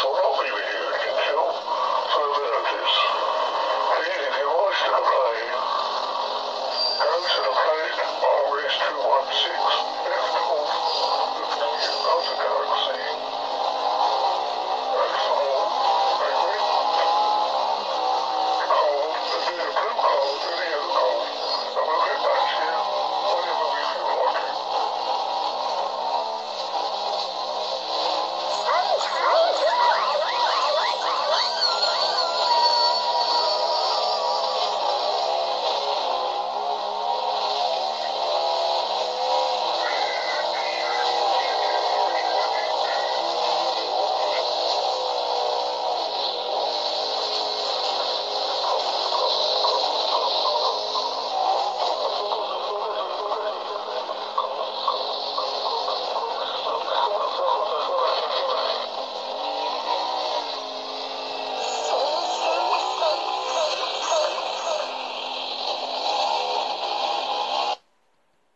for all.